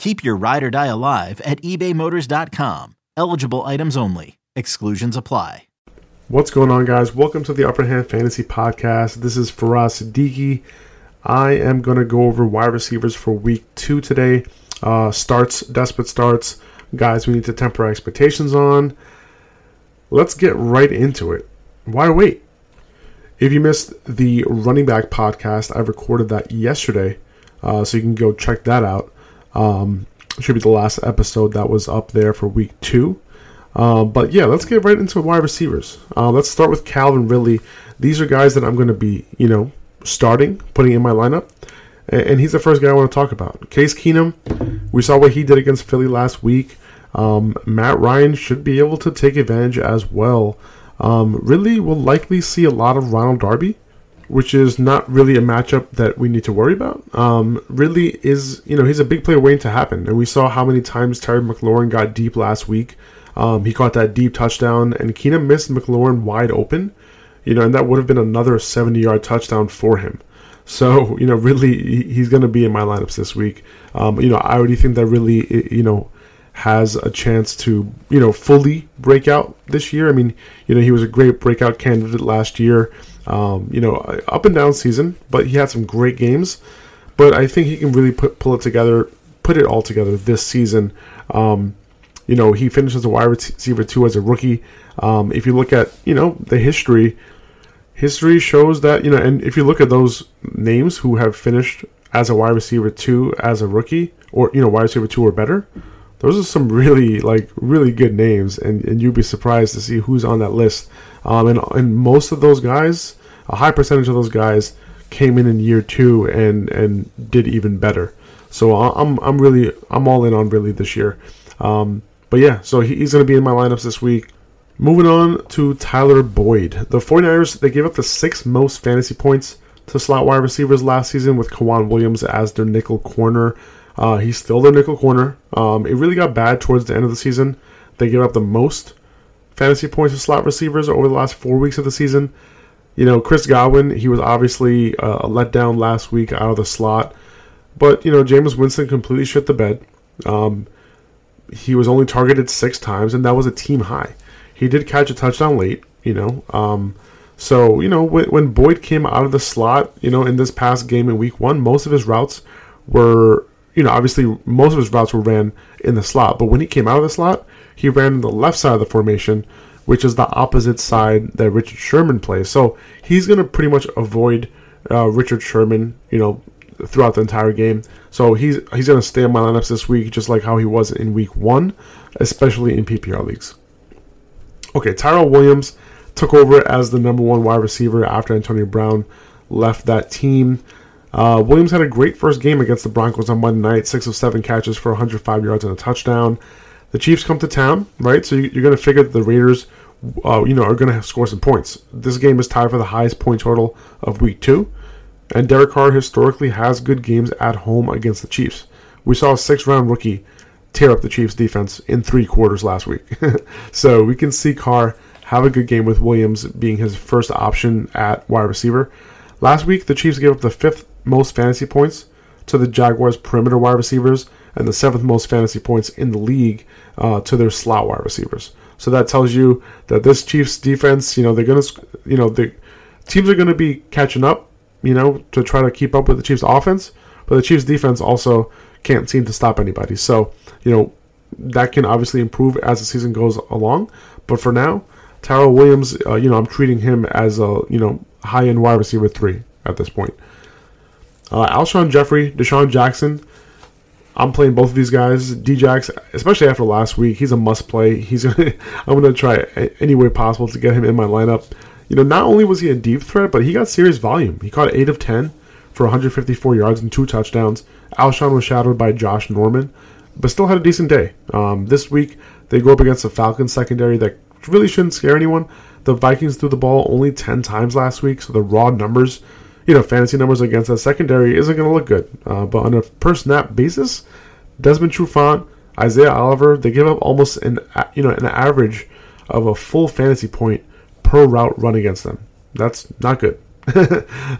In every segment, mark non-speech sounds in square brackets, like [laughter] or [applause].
Keep your ride or die alive at ebaymotors.com. Eligible items only. Exclusions apply. What's going on, guys? Welcome to the Upper Hand Fantasy Podcast. This is Faraz Siddiqi. I am going to go over wide receivers for week two today. Uh, starts, desperate starts, guys we need to temper our expectations on. Let's get right into it. Why wait? If you missed the running back podcast, I recorded that yesterday, uh, so you can go check that out. Um, should be the last episode that was up there for week two. Uh, but yeah, let's get right into wide receivers. Uh, let's start with Calvin Ridley. These are guys that I'm going to be, you know, starting, putting in my lineup. And, and he's the first guy I want to talk about. Case Keenum, we saw what he did against Philly last week. Um, Matt Ryan should be able to take advantage as well. Um, Ridley will likely see a lot of Ronald Darby, which is not really a matchup that we need to worry about. Um, Ridley is, you know, he's a big player waiting to happen. And we saw how many times Terry McLaurin got deep last week. Um, he caught that deep touchdown, and Keenum missed McLaurin wide open, you know, and that would have been another 70 yard touchdown for him. So, you know, Ridley, he's going to be in my lineups this week. Um, you know, I already think that Ridley, you know, has a chance to, you know, fully break out this year. I mean, you know, he was a great breakout candidate last year. Um, you know, up and down season, but he had some great games. But I think he can really put pull it together, put it all together this season. Um, you know, he finished as a wide receiver two as a rookie. Um, if you look at you know the history, history shows that you know, and if you look at those names who have finished as a wide receiver two as a rookie, or you know, wide receiver two or better, those are some [laughs] really like really good names, and, and you'd be surprised to see who's on that list. Um, and and most of those guys, a high percentage of those guys, came in in year two and and did even better. So I'm I'm really I'm all in on Ridley this year. Um, but yeah, so he's going to be in my lineups this week. Moving on to Tyler Boyd. The 49ers, they gave up the sixth most fantasy points to slot wide receivers last season with K'Waun Williams as their nickel corner. Uh, he's still their nickel corner. Um, it really got bad towards the end of the season. They gave up the most fantasy points to slot receivers over the last four weeks of the season. You know, Chris Godwin, he was obviously uh, a letdown last week out of the slot. But, you know, Jameis Winston completely shit the bed. Um, he was only targeted six times, and that was a team high. He did catch a touchdown late, you know. Um, so, you know, when, when Boyd came out of the slot, you know, in this past game in week one, most of his routes were, you know, obviously most of his routes were ran in the slot. But when he came out of the slot, he ran the left side of the formation, which is the opposite side that Richard Sherman plays. So he's going to pretty much avoid uh, Richard Sherman, you know, throughout the entire game. So he's he's going to stay in my lineups this week, just like how he was in week one, especially in PPR leagues. Okay, Tyrell Williams took over as the number one wide receiver after Antonio Brown left that team. Uh, Williams had a great first game against the Broncos on Monday night, six of seven catches for 105 yards and a touchdown. The Chiefs come to town, right? So you're going to figure that the Raiders, uh, you know, are going to score some points. This game is tied for the highest point total of Week Two. And Derek Carr historically has good games at home against the Chiefs. We saw a six round rookie tear up the Chiefs defense in three quarters last week. [laughs] so we can see Carr have a good game with Williams being his first option at wide receiver. Last week, the Chiefs gave up the fifth most fantasy points to the Jaguars' perimeter wide receivers and the seventh most fantasy points in the league uh, to their slot wide receivers. So that tells you that this Chiefs defense, you know, they're gonna, you know, the teams are gonna be catching up, you know, to try to keep up with the Chiefs offense, but the Chiefs defense also can't seem to stop anybody. So you know that can obviously improve as the season goes along. But for now, Tyrell Williams, uh, you know, I'm treating him as a you know high end wide receiver three at this point. Uh, Alshon Jeffery, DeSean Jackson. I'm playing both of these guys. Djax, especially after last week, he's a must play. He's [laughs] gonna, I'm going to try any way possible to get him in my lineup. You know, not only was he a deep threat, but he got serious volume. He caught eight of ten for 154 yards and two touchdowns. Alshon was shadowed by Josh Norman, but still had a decent day. Um, this week they go up against the Falcons secondary that really shouldn't scare anyone. The Vikings threw the ball only 10 times last week, so the raw numbers, you know, fantasy numbers against that secondary isn't going to look good. Uh, but on a per snap basis, Desmond Trufant, Isaiah Oliver, they give up almost an you know an average of a full fantasy point per route run against them. That's not good. [laughs]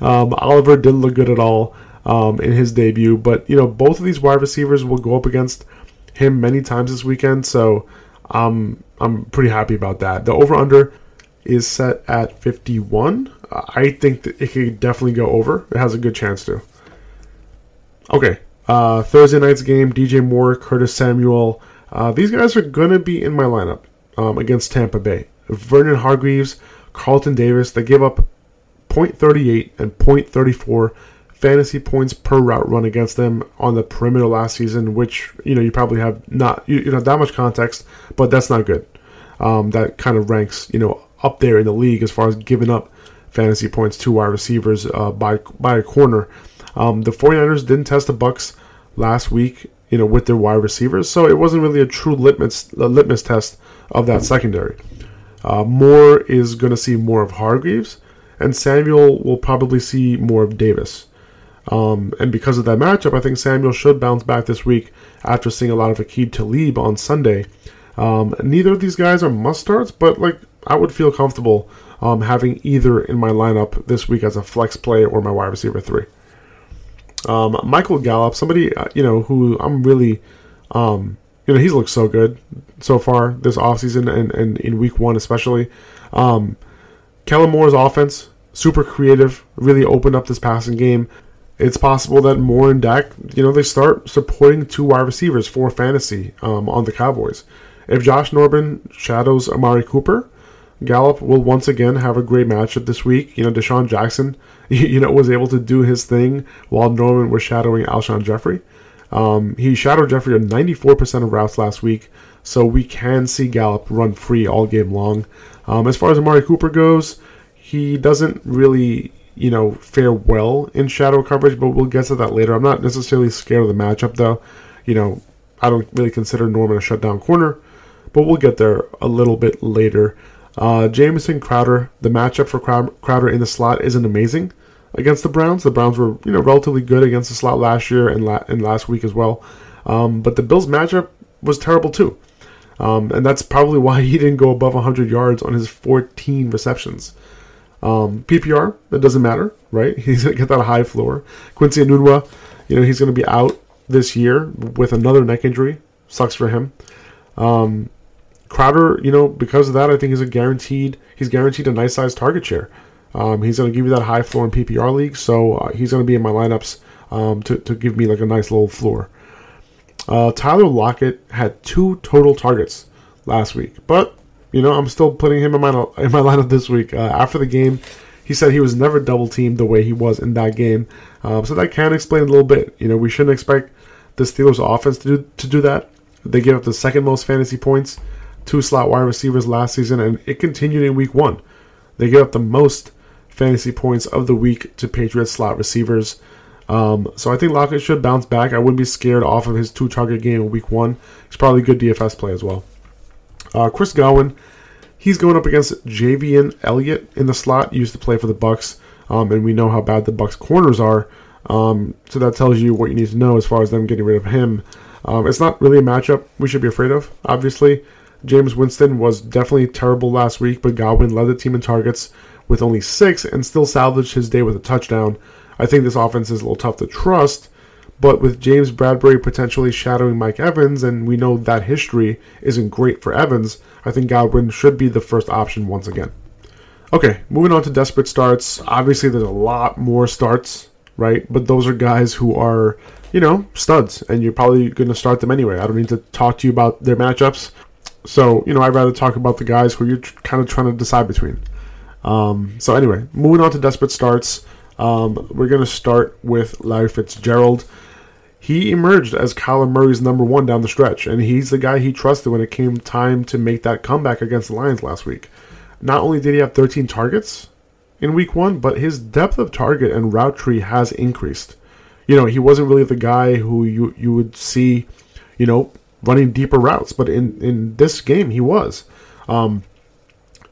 um, Oliver didn't look good at all um, in his debut, but you know both of these wide receivers will go up against him many times this weekend, so um, I'm pretty happy about that. The over under is set at 51. I think that it could definitely go over. It has a good chance to. Okay, uh, Thursday night's game: DJ Moore, Curtis Samuel. Uh, these guys are gonna be in my lineup um, against Tampa Bay. Vernon Hargreaves, Carlton Davis. They give up 0.38 and 0.34 fantasy points per route run against them on the perimeter last season, which you know you probably have not you, you know that much context, but that's not good. Um, that kind of ranks you know up there in the league as far as giving up fantasy points to wide receivers uh, by by a corner. Um, the 49ers didn't test the Bucs last week, you know, with their wide receivers, so it wasn't really a true litmus a litmus test of that secondary. Uh, Moore is going to see more of Hargreaves and Samuel will probably see more of Davis. Um, and because of that matchup, I think Samuel should bounce back this week after seeing a lot of Aqib Talib on Sunday. Um, neither of these guys are must starts, but like I would feel comfortable um, having either in my lineup this week as a flex play or my wide receiver three. Um, Michael Gallup, somebody uh, you know who I'm really, um, you know, he's looked so good so far this offseason and, and in week one especially. Um, Kellen Moore's offense, super creative, really opened up this passing game. It's possible that Moore and Dak, you know, they start supporting two wide receivers for fantasy um, on the Cowboys. If Josh Norman shadows Amari Cooper, Gallup will once again have a great matchup this week. You know, DeSean Jackson, [laughs] you know, was able to do his thing while Norman was shadowing Alshon Jeffery. Um, he shadowed Jeffery on 94% of routes last week, so we can see Gallup run free all game long. Um, as far as Amari Cooper goes, he doesn't really, you know, fare well in shadow coverage, but we'll get to that later. I'm not necessarily scared of the matchup, though. You know, I don't really consider Norman a shutdown corner, but we'll get there a little bit later. Uh, Jamison Crowder, the matchup for Crowder in the slot isn't amazing against the Browns. The Browns were, you know, relatively good against the slot last year and, la- and last week as well. Um, but the Bills matchup was terrible too. Um, and that's probably [laughs] why he didn't go above 100 yards on his 14 receptions. Um, PPR, that doesn't matter, right? [laughs] He's to get that high floor. Quincy Enunwa, you know, he's to be out this year with another neck injury. Sucks for him. Um, Crowder, you know, because of that, I think he's a guaranteed. He's guaranteed a nice sized target share. Um, he's going to give you that high floor in PPR league, so uh, he's going to be in my lineups um, to, to give me like a nice little floor. Uh, Tyler Lockett had two total targets last week, but you know I'm still putting him in my in my [laughs] lineup this week. Uh, after the game, he said he was never double teamed the way he was in that game, um, so that can explain a little bit. You know we shouldn't expect the Steelers offense to do, to do that. They gave up the second most fantasy points to slot wide receivers last season, and it continued in Week One. They gave up the most fantasy points of the week to Patriots slot receivers. Um, so I think Lockett should bounce back. I wouldn't be scared off of his two target game in week one. He's probably good DFS play as well. Uh, Chris Godwin, he's going up against Javien Elliott in the slot. Used to play for the Bucs, um, and we know how bad the Bucs corners are. Um, so that tells you what you need to know as far as them getting rid of him. Um, it's not really a matchup we should be afraid of, obviously. Jameis Winston was definitely terrible last week, but Godwin led the team in targets with only six and still salvaged his day with a touchdown. I think this offense is a little tough to trust, but with James Bradberry potentially shadowing Mike Evans, and we know that history isn't great for Evans, I think Godwin should be the first option once again. Okay, moving on to desperate starts. Obviously, there's a lot more starts, right? But those are guys who are, you know, studs, and you're probably going to start them anyway. I don't need to talk to you about their matchups. So, you know, I'd rather talk about the guys who you're kind of trying to decide between. Um, so, anyway, moving on to desperate starts. Um, we're going to start with Larry Fitzgerald. He emerged as Kyler Murray's number one down the stretch, and he's the guy he trusted when it came time to make that comeback against the Lions last week. Not only did he have 13 targets in week one, but his depth of target and route tree has increased. You know, he wasn't really the guy who you, you would see, you know, running deeper routes. But in, in this game, he was. Um,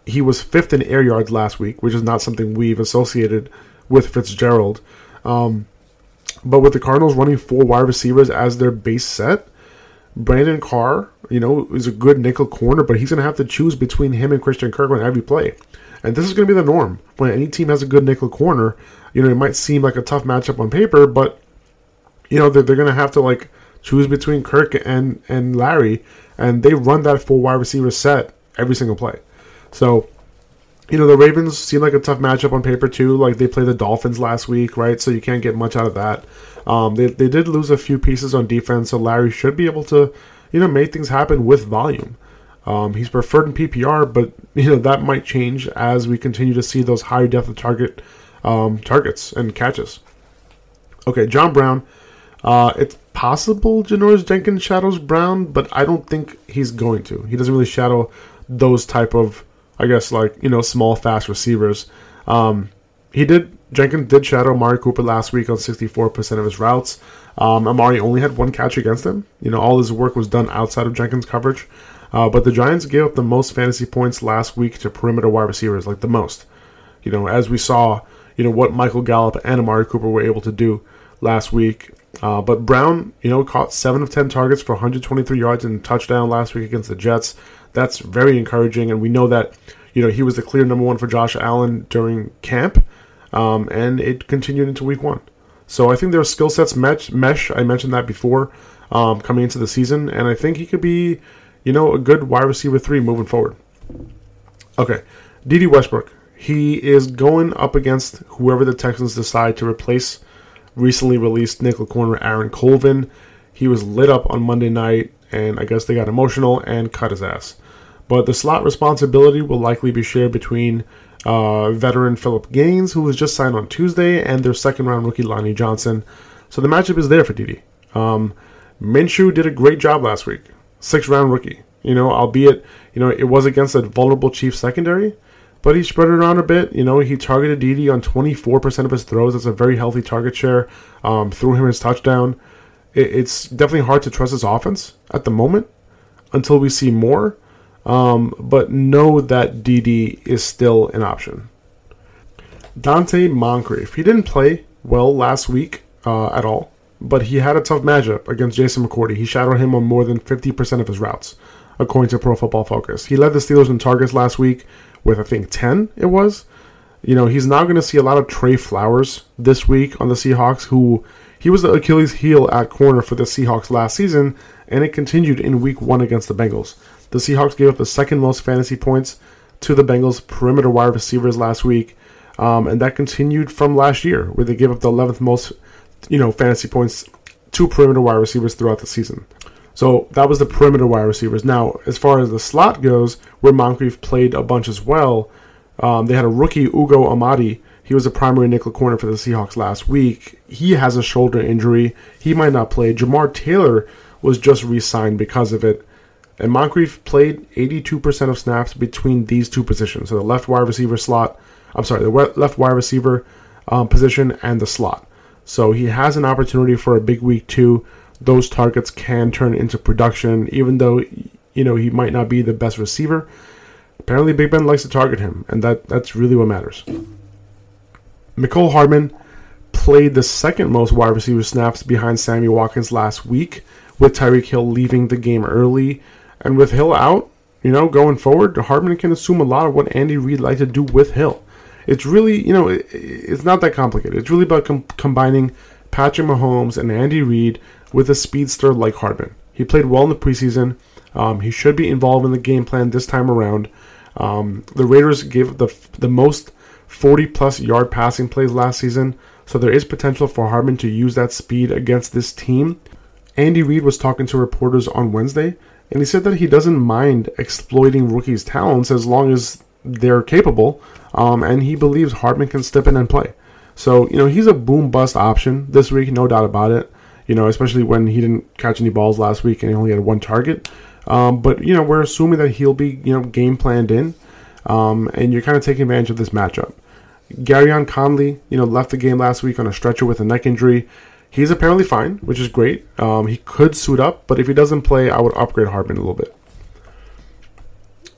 he was fifth in air yards last week, which is not something we've associated with Fitzgerald. Um, but with the Cardinals running four wide receivers as their base set, Brandon Carr, you know, is a good nickel corner, but he's going to have to choose between him and Christian Kirk on every play. And this is going to be the norm. When any team has a good nickel corner, you know, it might seem like a tough matchup on paper, but, you know, they're, they're going to have to, like, choose between Kirk and, and Larry, and they run that full wide receiver set every single play. So, you know, the Ravens seem like a tough matchup on paper, too. Like, they played the Dolphins last week, right? So you can't get much out of that. Um, they, they did lose a few pieces on defense, so Larry should be able to, you know, make things happen with volume. Um, he's preferred in PPR, but you know that might change as we continue to see those high depth of target um, targets and catches. Okay, John Brown. Uh, it's possible Janoris Jenkins shadows Brown, but I don't think he's going to. He doesn't really shadow those type of, I guess, like you know, small, fast receivers. Um, he did. Jenkins did shadow Amari Cooper last week on 64% of his routes. Um, Amari only had one catch against him. You know, all his work was done outside of Jenkins' coverage. Uh, but the Giants gave up the most fantasy points last week to perimeter wide receivers, like the most. You know, as we saw, you know, what Michael Gallup and Amari Cooper were able to do last week. Uh, but Brown, you know, caught 7 of 10 targets for 123 yards and touchdown last week against the Jets. That's very encouraging. And we know that, you know, he was the clear number one for Josh Allen during camp. Um, and it continued into week one. So I think their skill sets mesh, mesh. I mentioned that before um, coming into the season. And I think he could be you know, a good wide receiver three moving forward. Okay, Dede Westbrook. He is going up against whoever the Texans decide to replace recently released nickel corner Aaron Colvin. He was lit up on Monday night, and I guess they got emotional and cut his ass. But the slot responsibility will likely be shared between uh, veteran Philip Gaines, who was just signed on Tuesday, and their second round rookie Lonnie Johnson. So the matchup is there for Dede. Um, Minshew did a great job last week six round rookie. You know, albeit, you know, it was against a vulnerable Chiefs secondary, but he spread it around a bit. You know, he targeted Dede on 24% of his throws. That's a very healthy target share. Um, threw him his touchdown. It, it's definitely hard to trust his offense at the moment until we see more. Um, but know that Dede is still an option. Donte Moncrief. He didn't play well last week uh, at all but he had a tough matchup against Jason McCourty. He shadowed him on more than 50% of his routes, according to Pro Football Focus. He led the Steelers in targets last week with, I think, 10 it was. You know, he's now going to see a lot of Tre Flowers this week on the Seahawks, who he was the Achilles heel at corner for the Seahawks last season, and it continued in week one against the Bengals. The Seahawks gave up the second most fantasy points to the Bengals perimeter wide receivers last week, um, and that continued from last year, where they gave up the 11th most you know, fantasy points to perimeter wide receivers throughout the season. So that was the perimeter wide receivers. Now, as far as the slot goes, where Moncrief played a bunch as well, um, they had a rookie, Ugo Amadi. He was a primary nickel corner for the Seahawks last week. He has a shoulder injury. He might not play. Jamar Taylor was just re signed because of it. And Moncrief played 82% of snaps between these two positions. So the left wide receiver slot, I'm sorry, the left wide receiver um, position and the slot. So he has an opportunity for a big week too. Those targets can turn into production, even though you know he might not be the best receiver. Apparently, Big Ben likes to target him, and that that's really what matters. Mecole Hardman played the second most wide receiver snaps behind Sammy Watkins last week with Tyreek Hill leaving the game early. And with Hill out, you know, going forward, Hardman can assume a lot of what Andy Reid liked to do with Hill. It's really, you know, it, it's not that complicated. It's really about com- combining Patrick Mahomes and Andy Reid with a speedster like Hardman. He played well in the preseason. Um, he should be involved in the game plan this time around. Um, the Raiders gave the the most 40 plus yard passing plays last season, so there is potential for Hardman to use that speed against this team. Andy Reid was talking to reporters on Wednesday, and he said that he doesn't mind exploiting rookies' talents as long as they're capable, um, and he believes Hardman can step in and play. So, you know, he's a boom bust option this week, no doubt about it. You know, especially when he didn't catch any balls last week and he only had one target. Um, but, you know, we're assuming that he'll be, you know, game planned in. Um, and you're kind of taking advantage of this matchup. Gareon Conley, you know, left the game last week on a stretcher with a neck injury. He's apparently fine, which is great. Um, he could suit up, but if he doesn't play, I would upgrade Hardman a little bit.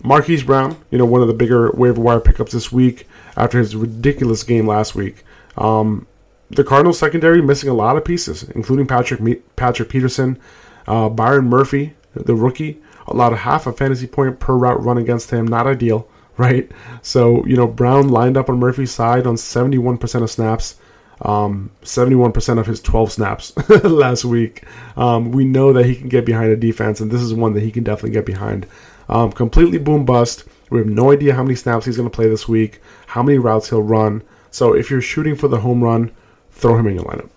Marquise Brown, you know, one of the bigger waiver wire pickups this week after his ridiculous game last week. Um, the Cardinals secondary missing a lot of pieces, including Patrick Patrick Peterson, uh, Byron Murphy, the rookie, allowed a half a fantasy point per route run against him. Not ideal, [laughs] right? So you know Brown lined up on Murphy's side on 71% of snaps, um, 71% of his 12 snaps [laughs] last week. Um, we know that he can get behind a defense, and this is one that he can definitely get behind. Um, completely boom bust. We have no idea how many snaps he's going to play this week, how many routes he'll run. So if you're shooting for the home run, throw him in your lineup.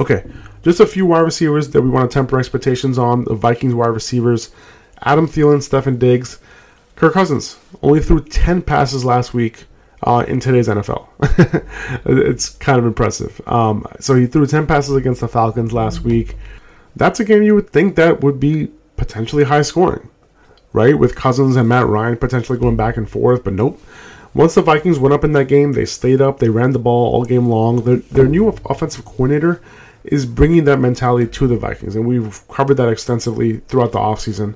Okay, just a few wide receivers that we want to temper expectations on. The Vikings wide receivers Adam Thielen, Stefon Diggs, Kirk Cousins only threw 10 passes last week uh, in today's NFL. [laughs] it's kind of impressive. Um, so he threw 10 passes against the Falcons last week. That's a game you would think that would be potentially high scoring, right? With Cousins and Matt Ryan potentially going back and forth, but nope. Once the Vikings went up in that game, they stayed up. They ran the ball all game long. Their, their new offensive coordinator is bringing that mentality to the Vikings, and we've covered that extensively throughout the offseason.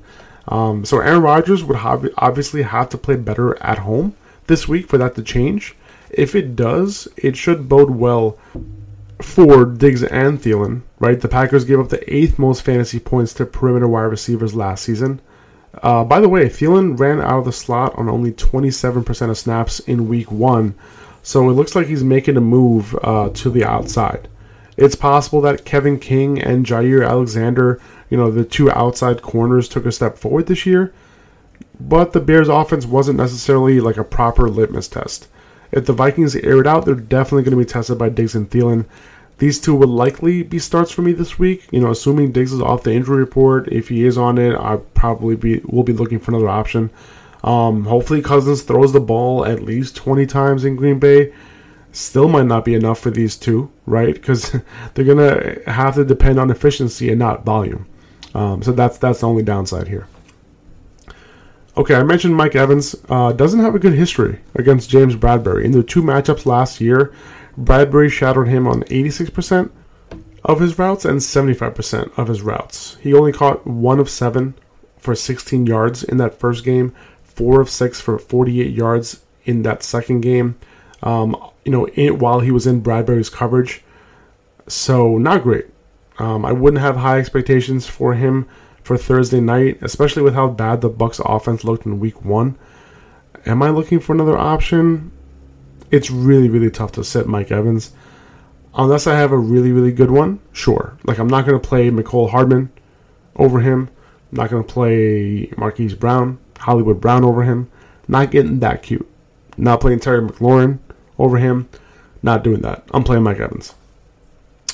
Um, so Aaron Rodgers would obviously have to play better at home this week for that to change. If it does, it should bode well for Diggs and Thielen, right? The Packers gave up the eighth most fantasy points to perimeter wide receivers last season. Uh, by the way, Thielen ran out of the slot on only 27% of snaps in week one, so it looks like he's making a move uh, to the outside. It's possible that Kevin King and Jaire Alexander, you know, the two outside corners, took a step forward this year, but the Bears' offense wasn't necessarily like a proper litmus test. If the Vikings air it out, they're definitely going to be tested by Diggs and Thielen. These two will likely be starts for me this week. You know, assuming Diggs is off the injury report. If he is on it, I probably be will be looking for another option. Um, hopefully, Cousins throws the ball at least 20 times in Green Bay. Still might not be enough for these two, right? Because [laughs] they're gonna have to depend on efficiency and not volume. Um, so that's that's the only downside here. Okay, I mentioned Mike Evans uh, doesn't have a good history against James Bradberry. In the two matchups last year, Bradberry shadowed him on 86% of his routes and 75% of his routes. He only caught one of seven for 16 yards in that first game, four of six for 48 yards in that second game. Um, you know, in, while he was in Bradberry's coverage, so not great. Um, I wouldn't have high expectations for him for Thursday night, especially with how bad the Bucs offense looked in Week One. Am I looking for another option? It's really, really tough to sit Mike Evans. Unless I have a really, really good one, sure. Like, I'm not going to play Mecole Hardman over him. I'm not going to play Marquise Brown, Hollywood Brown over him. Not getting that cute. Not playing Terry McLaurin over him. Not doing that. I'm playing Mike Evans.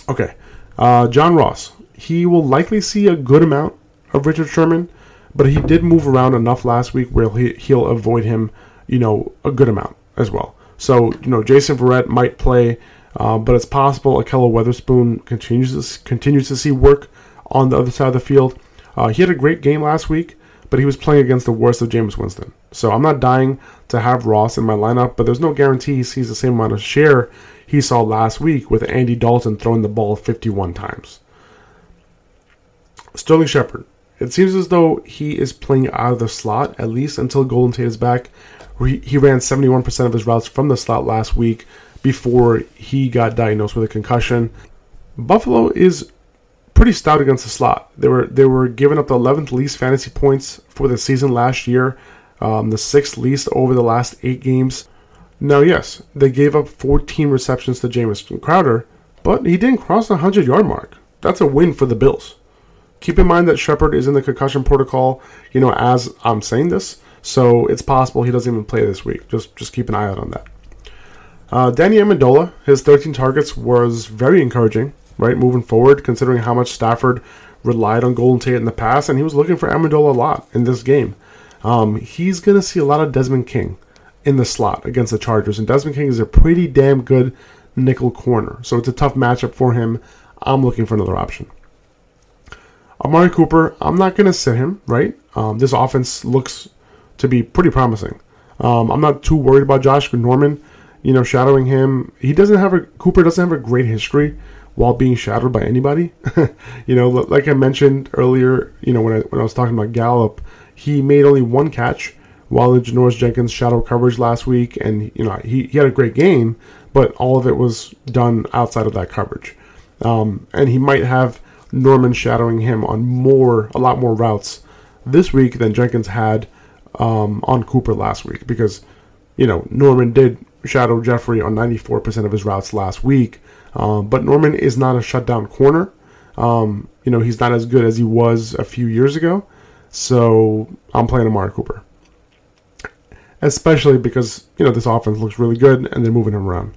Okay. Uh, John Ross. He will likely see a good amount of Richard Sherman, but he did move around enough last week where he, he'll avoid him, you know, a good amount as well. So you know, Jason Verrett might play, uh, but it's possible Ahkello Witherspoon continues to, continues to see work on the other side of the field. Uh, he had a great game last week, but he was playing against the worst of Jameis Winston. So I'm not dying to have Ross in my lineup, but there's no guarantee he sees the same amount of share he saw last week with Andy Dalton throwing the ball 51 times. Sterling Shepard. It seems as though he is playing out of the slot, at least until Golden Tate is back he, he ran 71% of his routes from the slot last week before he got diagnosed with a concussion. Buffalo is pretty stout against the slot. They were they were giving up the 11th least fantasy points for the season last year, um, the sixth least over the last eight games. Now, yes, they gave up 14 receptions to Jamison Crowder, but he didn't cross the 100 yard mark. That's a win for the Bills. Keep in mind that Shepard is in the concussion protocol, you know, as I'm saying this, so it's possible he doesn't even play this week. Just just keep an eye out on that. Uh, Danny Amendola, his 13 targets was very encouraging, right, moving forward, considering how much Stafford relied on Golden Tate in the past, and he was looking for Amendola a lot in this game. Um, he's going to see a lot of Desmond King in the slot against the Chargers, and Desmond King is a pretty damn good nickel corner, so it's a tough matchup for him. I'm looking for another option. Amari Cooper, I'm not going to sit him, right? Um, this offense looks to be pretty promising. Um, I'm not too worried about Josh Norman, you know, shadowing him. He doesn't have a, Cooper doesn't have a great history while being shadowed by anybody. [laughs] you know, like I mentioned earlier, you know, when I, when I was talking about Gallup, he made only one catch while in Janoris Jenkins shadow coverage last week, and you know he, he had a great game, but all of it was done outside of that coverage. Um, and he might have Norman shadowing him on more, a lot more routes this week than Jenkins had um, on Cooper last week because, you know, Norman did shadow Jeffery on 94% of his routes last week. Um, but Norman is not a shutdown corner. Um, you know, he's not as good as he was a few years ago. So I'm playing Amari Cooper. Especially because, you know, this offense looks really good and they're moving him around.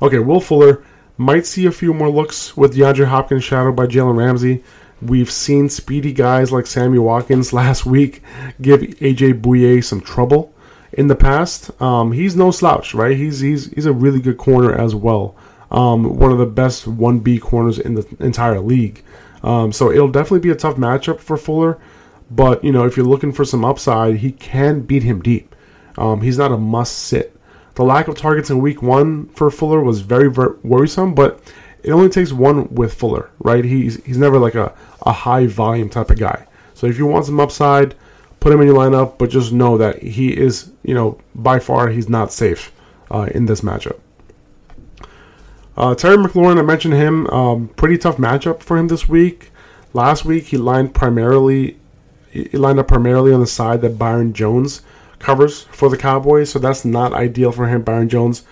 Okay, Will Fuller might see a few more looks with DeAndre Hopkins shadowed by Jalen Ramsey. We've seen speedy guys like Sammy Watkins last week give AJ Bouye some trouble in the past. Um, he's no slouch, right? He's he's he's a really good corner as well. Um, one of the best one B corners in the entire league. Um, so it'll definitely be a tough matchup for Fuller. But you know, if you're looking for some upside, he can beat him deep. Um, he's not a must sit. The lack of targets in week one for Fuller was very, very worrisome, but it only takes one with Fuller, right? He's he's never like a, a high volume type of guy. So if you want some upside, put him in your lineup, but just know that he is, you know, by far he's not safe uh, in this matchup. Uh, Terry McLaurin, I mentioned him. Um, pretty tough matchup for him this week. Last week he lined primarily, he lined up primarily on the side that Byron Jones covers for the Cowboys, so that's not ideal for him. Byron Jones,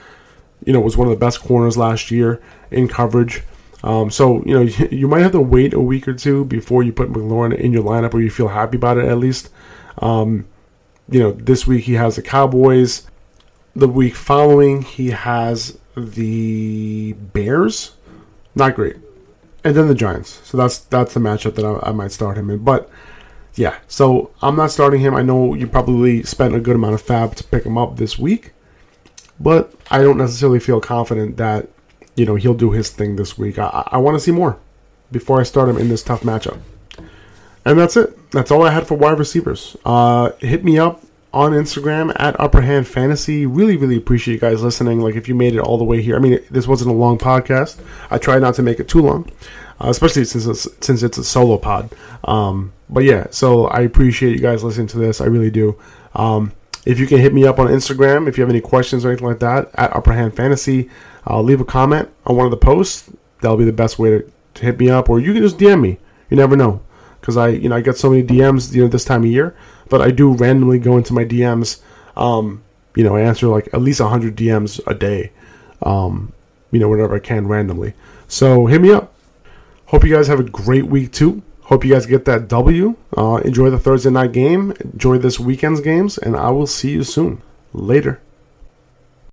you know, was one of the best corners last year in coverage. Um, so you know [laughs] you might have to wait a week or two before you put McLaurin in your lineup, or you feel happy about it at least. Um, you know, this week he has the Cowboys. The week following he has the Bears. Not great, and then the Giants. So that's that's the matchup that I, I might start him in, but yeah, so I'm not starting him. I know you probably spent a good amount of FAAB to pick him up this week, but I don't necessarily feel confident that you know he'll do his thing this week. I, I want to see more before I start him in this tough matchup. And that's it. That's all I had for wide receivers. Uh, hit me up on Instagram at Upper Hand Fantasy. Really, really appreciate you guys listening. Like if you made it all the way here. I mean, this wasn't a long podcast. I tried not to make it too long, uh, especially since it's, since it's a solo pod. Um, but yeah, so I appreciate you guys listening to this. I really do. Um, if you can hit me up on Instagram, if you have any questions or anything like that, at Upper Hand Fantasy, I'll leave a comment on one of the posts. That'll be the best way to, to hit me up, or you can just DM me. You never know, because I, you know, I get so many DMs, you know, this time of year. But I do randomly go into my DMs. Um, you know, I answer like at least hundred DMs a day. Um, you know, whatever I can randomly. So hit me up. Hope you guys have a great week too. Hope you guys get that W. Uh, enjoy the Thursday night game. Enjoy this weekend's games, and I will see you soon. Later.